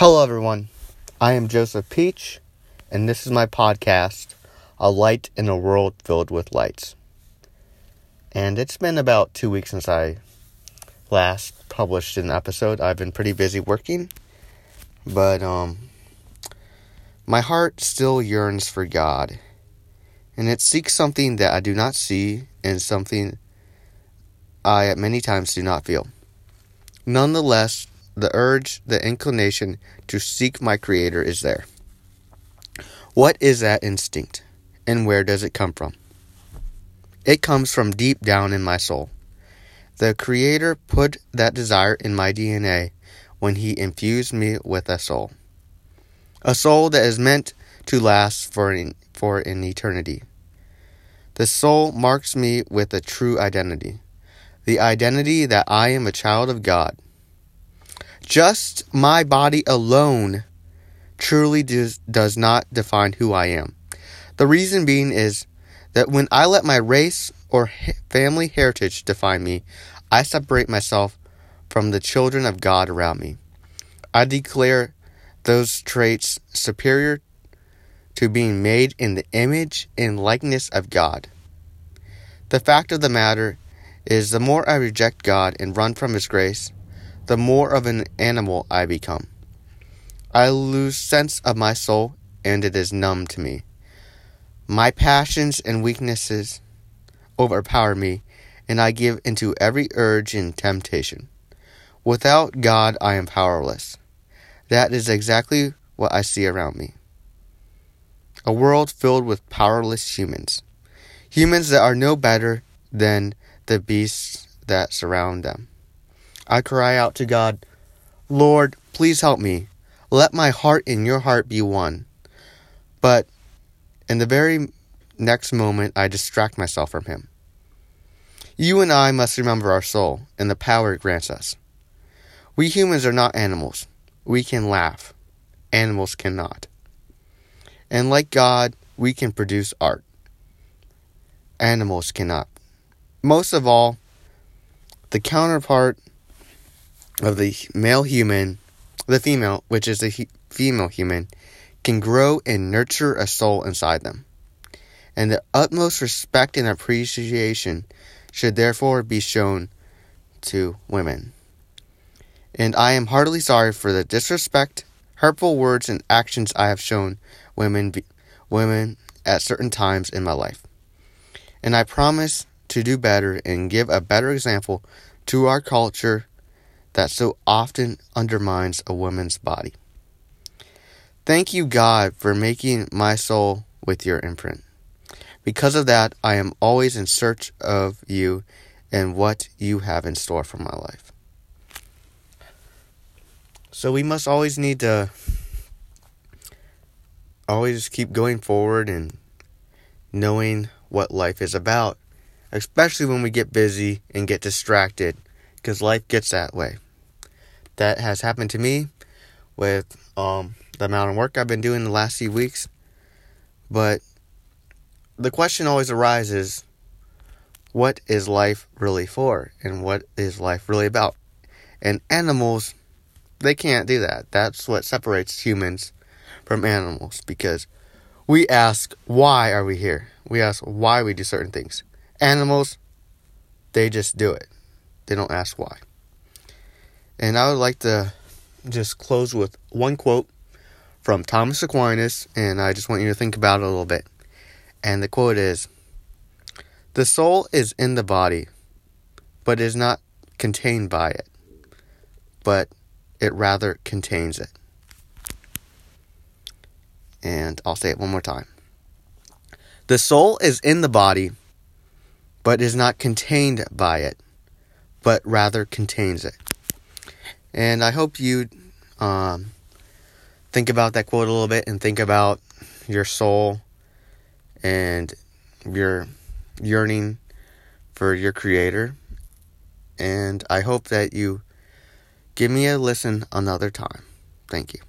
Hello, everyone. I am Joseph Peach, and this is my podcast, A Light in a World Filled with Lights. And it's been about two weeks since I last published an episode. I've been pretty busy working, but um, my heart still yearns for God, and it seeks something that I do not see and something I at many times do not feel. Nonetheless, the urge, the inclination to seek my Creator is there. What is that instinct, and where does it come from? It comes from deep down in my soul. The Creator put that desire in my DNA when He infused me with a soul. A soul that is meant to last for an, for an eternity. The soul marks me with a true identity the identity that I am a child of God. Just my body alone truly does, does not define who I am. The reason being is that when I let my race or family heritage define me, I separate myself from the children of God around me. I declare those traits superior to being made in the image and likeness of God. The fact of the matter is the more I reject God and run from His grace, the more of an animal I become. I lose sense of my soul and it is numb to me. My passions and weaknesses overpower me and I give into every urge and temptation. Without God, I am powerless. That is exactly what I see around me. A world filled with powerless humans. Humans that are no better than the beasts that surround them. I cry out to God, Lord, please help me. Let my heart and your heart be one. But in the very next moment, I distract myself from Him. You and I must remember our soul and the power it grants us. We humans are not animals. We can laugh. Animals cannot. And like God, we can produce art. Animals cannot most of all, the counterpart of the male human, the female, which is the he- female human, can grow and nurture a soul inside them. And the utmost respect and appreciation should therefore be shown to women. And I am heartily sorry for the disrespect, hurtful words, and actions I have shown women, women at certain times in my life. And I promise to do better and give a better example to our culture that so often undermines a woman's body. Thank you, God, for making my soul with your imprint. Because of that, I am always in search of you and what you have in store for my life. So we must always need to always keep going forward and knowing what life is about especially when we get busy and get distracted because life gets that way. That has happened to me with um, the amount of work I've been doing the last few weeks. But the question always arises what is life really for? And what is life really about? And animals, they can't do that. That's what separates humans from animals because we ask, why are we here? We ask why we do certain things. Animals, they just do it. They don't ask why. And I would like to just close with one quote from Thomas Aquinas, and I just want you to think about it a little bit. And the quote is The soul is in the body, but is not contained by it, but it rather contains it. And I'll say it one more time. The soul is in the body, but is not contained by it, but rather contains it. And I hope you um, think about that quote a little bit and think about your soul and your yearning for your Creator. And I hope that you give me a listen another time. Thank you.